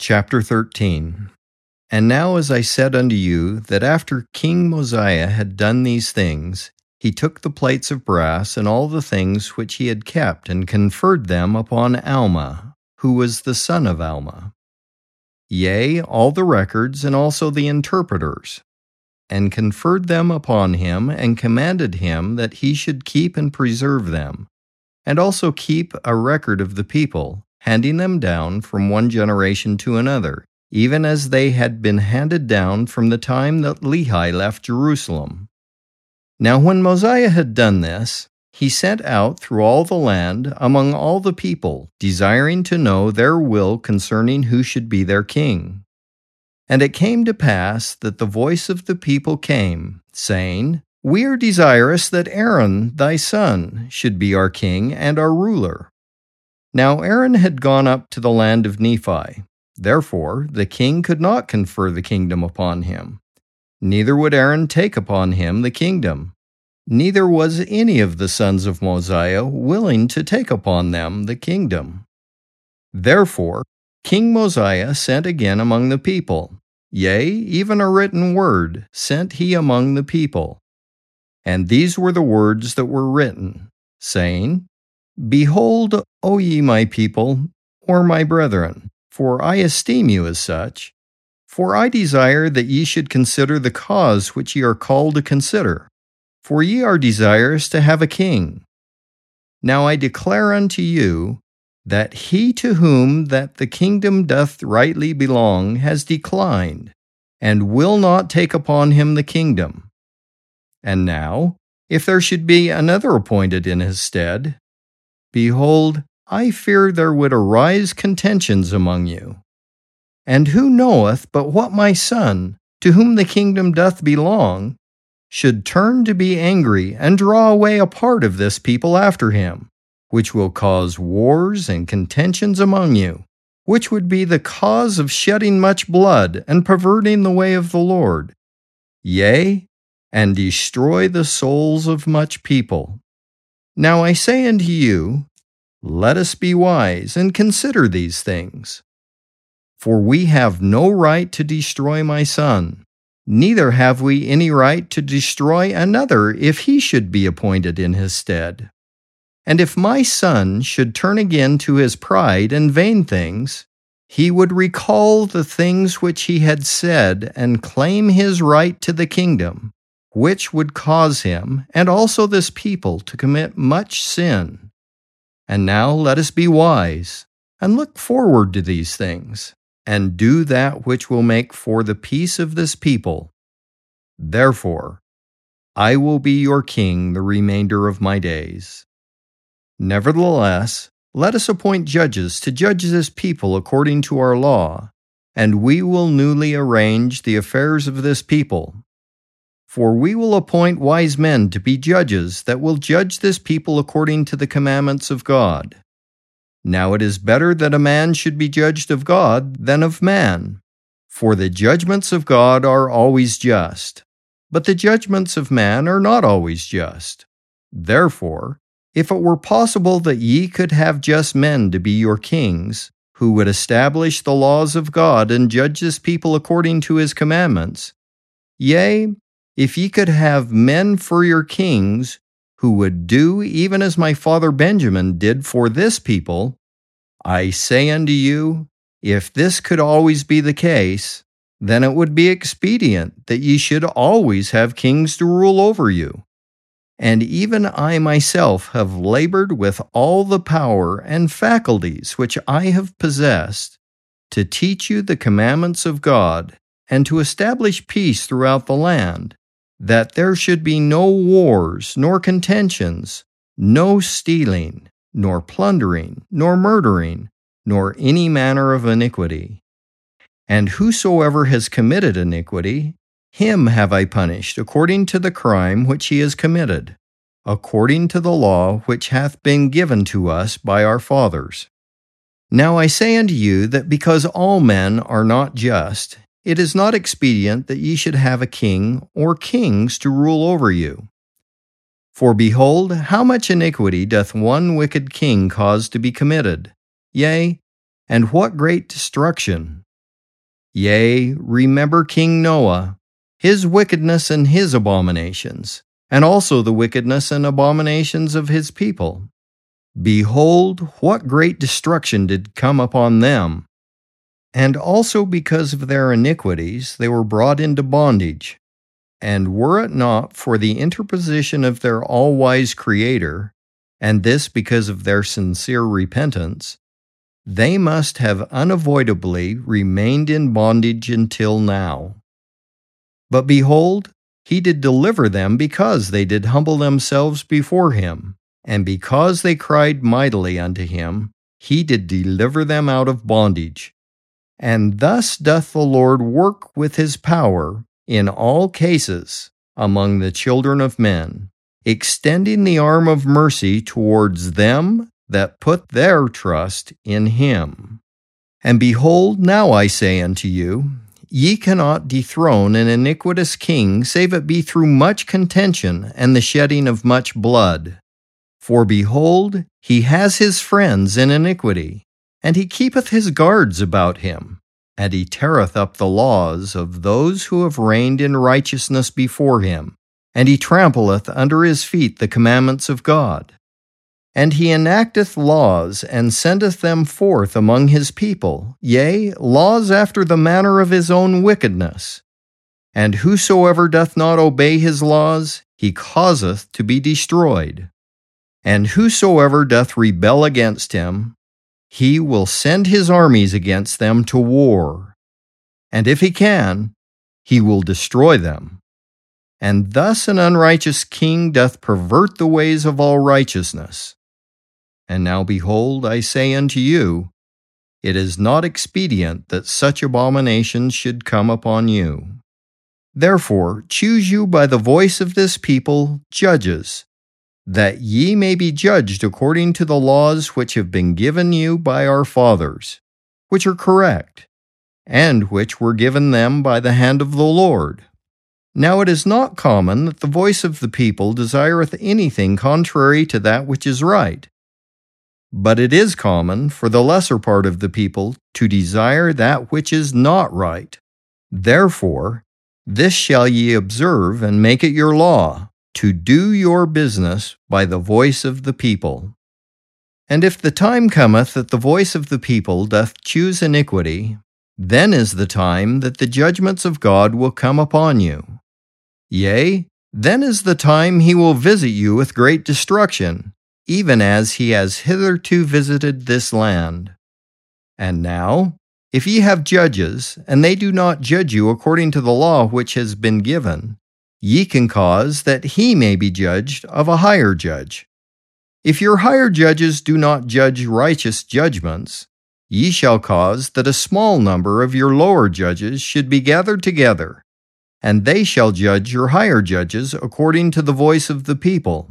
Chapter 13 And now, as I said unto you, that after King Mosiah had done these things, he took the plates of brass and all the things which he had kept, and conferred them upon Alma, who was the son of Alma. Yea, all the records, and also the interpreters, and conferred them upon him, and commanded him that he should keep and preserve them, and also keep a record of the people handing them down from one generation to another, even as they had been handed down from the time that Lehi left Jerusalem. Now, when Mosiah had done this, he sent out through all the land among all the people, desiring to know their will concerning who should be their king. And it came to pass that the voice of the people came, saying, We are desirous that Aaron thy son should be our king and our ruler. Now Aaron had gone up to the land of Nephi. Therefore, the king could not confer the kingdom upon him. Neither would Aaron take upon him the kingdom. Neither was any of the sons of Mosiah willing to take upon them the kingdom. Therefore, King Mosiah sent again among the people, yea, even a written word sent he among the people. And these were the words that were written, saying, Behold, O ye my people, or my brethren, for I esteem you as such. For I desire that ye should consider the cause which ye are called to consider. For ye are desirous to have a king. Now I declare unto you that he to whom that the kingdom doth rightly belong has declined, and will not take upon him the kingdom. And now, if there should be another appointed in his stead, Behold, I fear there would arise contentions among you. And who knoweth but what my son, to whom the kingdom doth belong, should turn to be angry and draw away a part of this people after him, which will cause wars and contentions among you, which would be the cause of shedding much blood and perverting the way of the Lord, yea, and destroy the souls of much people. Now I say unto you, let us be wise and consider these things. For we have no right to destroy my son, neither have we any right to destroy another if he should be appointed in his stead. And if my son should turn again to his pride and vain things, he would recall the things which he had said and claim his right to the kingdom which would cause him and also this people to commit much sin. And now let us be wise and look forward to these things and do that which will make for the peace of this people. Therefore, I will be your king the remainder of my days. Nevertheless, let us appoint judges to judge this people according to our law, and we will newly arrange the affairs of this people for we will appoint wise men to be judges that will judge this people according to the commandments of God. Now it is better that a man should be judged of God than of man, for the judgments of God are always just, but the judgments of man are not always just. Therefore, if it were possible that ye could have just men to be your kings, who would establish the laws of God and judge this people according to his commandments, yea, if ye could have men for your kings who would do even as my father Benjamin did for this people, I say unto you, if this could always be the case, then it would be expedient that ye should always have kings to rule over you. And even I myself have labored with all the power and faculties which I have possessed to teach you the commandments of God and to establish peace throughout the land that there should be no wars, nor contentions, no stealing, nor plundering, nor murdering, nor any manner of iniquity. And whosoever has committed iniquity, him have I punished according to the crime which he has committed, according to the law which hath been given to us by our fathers. Now I say unto you that because all men are not just, it is not expedient that ye should have a king or kings to rule over you. For behold, how much iniquity doth one wicked king cause to be committed? Yea, and what great destruction, Yea, remember King Noah, his wickedness and his abominations, and also the wickedness and abominations of his people. Behold, what great destruction did come upon them! And also because of their iniquities they were brought into bondage. And were it not for the interposition of their all wise Creator, and this because of their sincere repentance, they must have unavoidably remained in bondage until now. But behold, he did deliver them because they did humble themselves before him, and because they cried mightily unto him, he did deliver them out of bondage. And thus doth the Lord work with his power in all cases among the children of men, extending the arm of mercy towards them that put their trust in him. And behold, now I say unto you, Ye cannot dethrone an iniquitous king, save it be through much contention and the shedding of much blood. For behold, he has his friends in iniquity, and he keepeth his guards about him, and he teareth up the laws of those who have reigned in righteousness before him, and he trampleth under his feet the commandments of God. And he enacteth laws, and sendeth them forth among his people, yea, laws after the manner of his own wickedness. And whosoever doth not obey his laws, he causeth to be destroyed. And whosoever doth rebel against him, he will send his armies against them to war. And if he can, he will destroy them. And thus an unrighteous king doth pervert the ways of all righteousness and now behold, I say unto you, it is not expedient that such abominations should come upon you. Therefore, choose you by the voice of this people judges, that ye may be judged according to the laws which have been given you by our fathers, which are correct, and which were given them by the hand of the Lord. Now it is not common that the voice of the people desireth anything contrary to that which is right but it is common for the lesser part of the people to desire that which is not right. Therefore, this shall ye observe and make it your law, to do your business by the voice of the people. And if the time cometh that the voice of the people doth choose iniquity, then is the time that the judgments of God will come upon you. Yea, then is the time he will visit you with great destruction even as he has hitherto visited this land. And now, if ye have judges, and they do not judge you according to the law which has been given, ye can cause that he may be judged of a higher judge. If your higher judges do not judge righteous judgments, ye shall cause that a small number of your lower judges should be gathered together, and they shall judge your higher judges according to the voice of the people.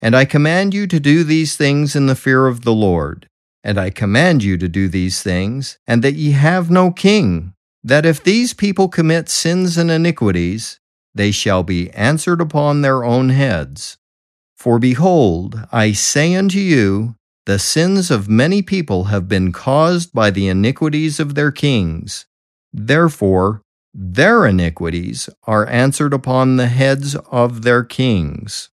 And I command you to do these things in the fear of the Lord. And I command you to do these things, and that ye have no king, that if these people commit sins and iniquities, they shall be answered upon their own heads. For behold, I say unto you, the sins of many people have been caused by the iniquities of their kings. Therefore, their iniquities are answered upon the heads of their kings.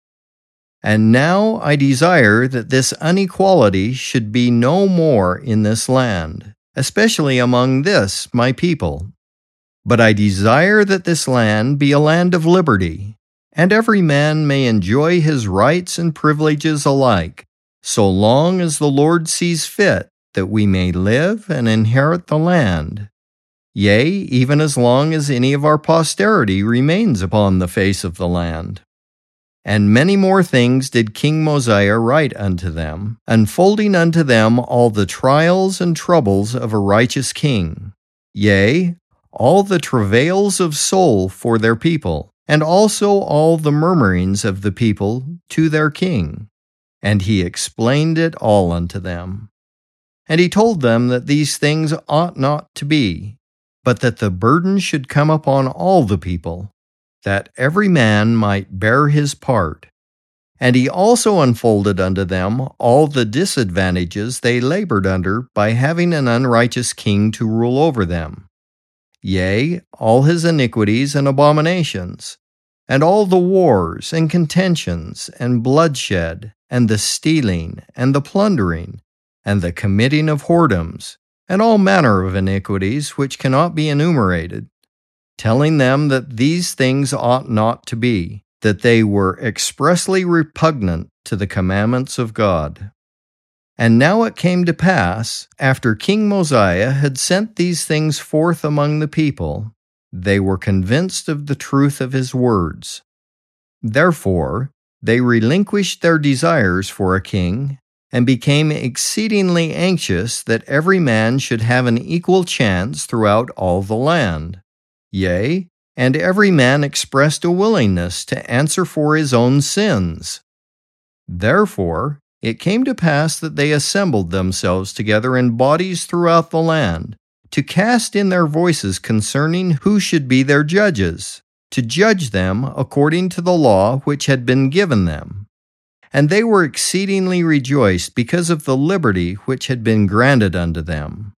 And now I desire that this unequality should be no more in this land, especially among this my people. But I desire that this land be a land of liberty, and every man may enjoy his rights and privileges alike, so long as the Lord sees fit that we may live and inherit the land. Yea, even as long as any of our posterity remains upon the face of the land. And many more things did King Mosiah write unto them, unfolding unto them all the trials and troubles of a righteous king, yea, all the travails of soul for their people, and also all the murmurings of the people to their king. And he explained it all unto them. And he told them that these things ought not to be, but that the burden should come upon all the people, that every man might bear his part. And he also unfolded unto them all the disadvantages they labored under by having an unrighteous king to rule over them. Yea, all his iniquities and abominations, and all the wars and contentions and bloodshed, and the stealing and the plundering, and the committing of whoredoms, and all manner of iniquities which cannot be enumerated, telling them that these things ought not to be, that they were expressly repugnant to the commandments of God. And now it came to pass, after King Mosiah had sent these things forth among the people, they were convinced of the truth of his words. Therefore, they relinquished their desires for a king and became exceedingly anxious that every man should have an equal chance throughout all the land. Yea, and every man expressed a willingness to answer for his own sins. Therefore, it came to pass that they assembled themselves together in bodies throughout the land, to cast in their voices concerning who should be their judges, to judge them according to the law which had been given them. And they were exceedingly rejoiced because of the liberty which had been granted unto them.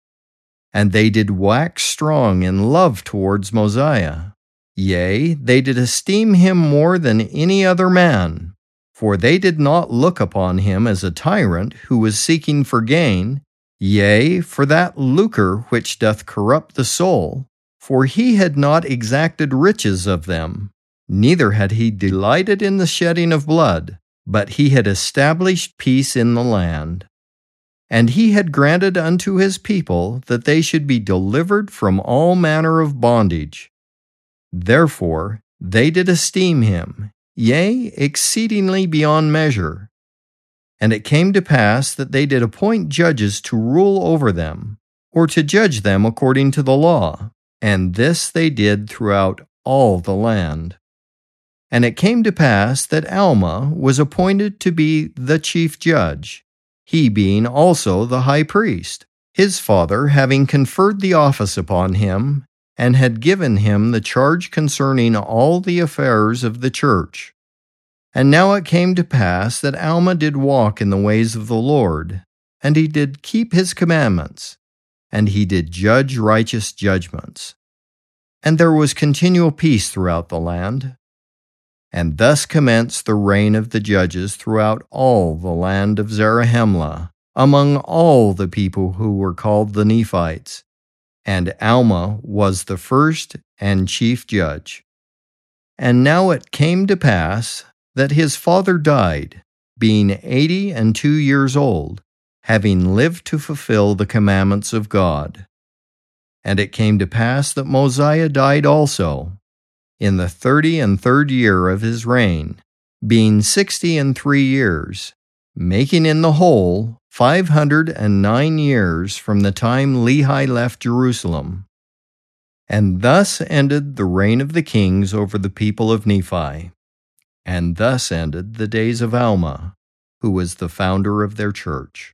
And they did wax strong in love towards Mosiah. Yea, they did esteem him more than any other man for they did not look upon him as a tyrant who was seeking for gain, yea, for that lucre which doth corrupt the soul. For he had not exacted riches of them, neither had he delighted in the shedding of blood, but he had established peace in the land. And he had granted unto his people that they should be delivered from all manner of bondage. Therefore they did esteem him, yea, exceedingly beyond measure. And it came to pass that they did appoint judges to rule over them, or to judge them according to the law, and this they did throughout all the land. And it came to pass that Alma was appointed to be the chief judge, he being also the high priest, his father having conferred the office upon him and had given him the charge concerning all the affairs of the church. And now it came to pass that Alma did walk in the ways of the Lord, and he did keep his commandments, and he did judge righteous judgments. And there was continual peace throughout the land. And thus commenced the reign of the judges throughout all the land of Zarahemla, among all the people who were called the Nephites and Alma was the first and chief judge. And now it came to pass that his father died, being eighty and two years old, having lived to fulfill the commandments of God. And it came to pass that Mosiah died also, in the thirty and third year of his reign, being sixty and three years, making in the whole five hundred and nine years from the time Lehi left Jerusalem. And thus ended the reign of the kings over the people of Nephi. And thus ended the days of Alma, who was the founder of their church.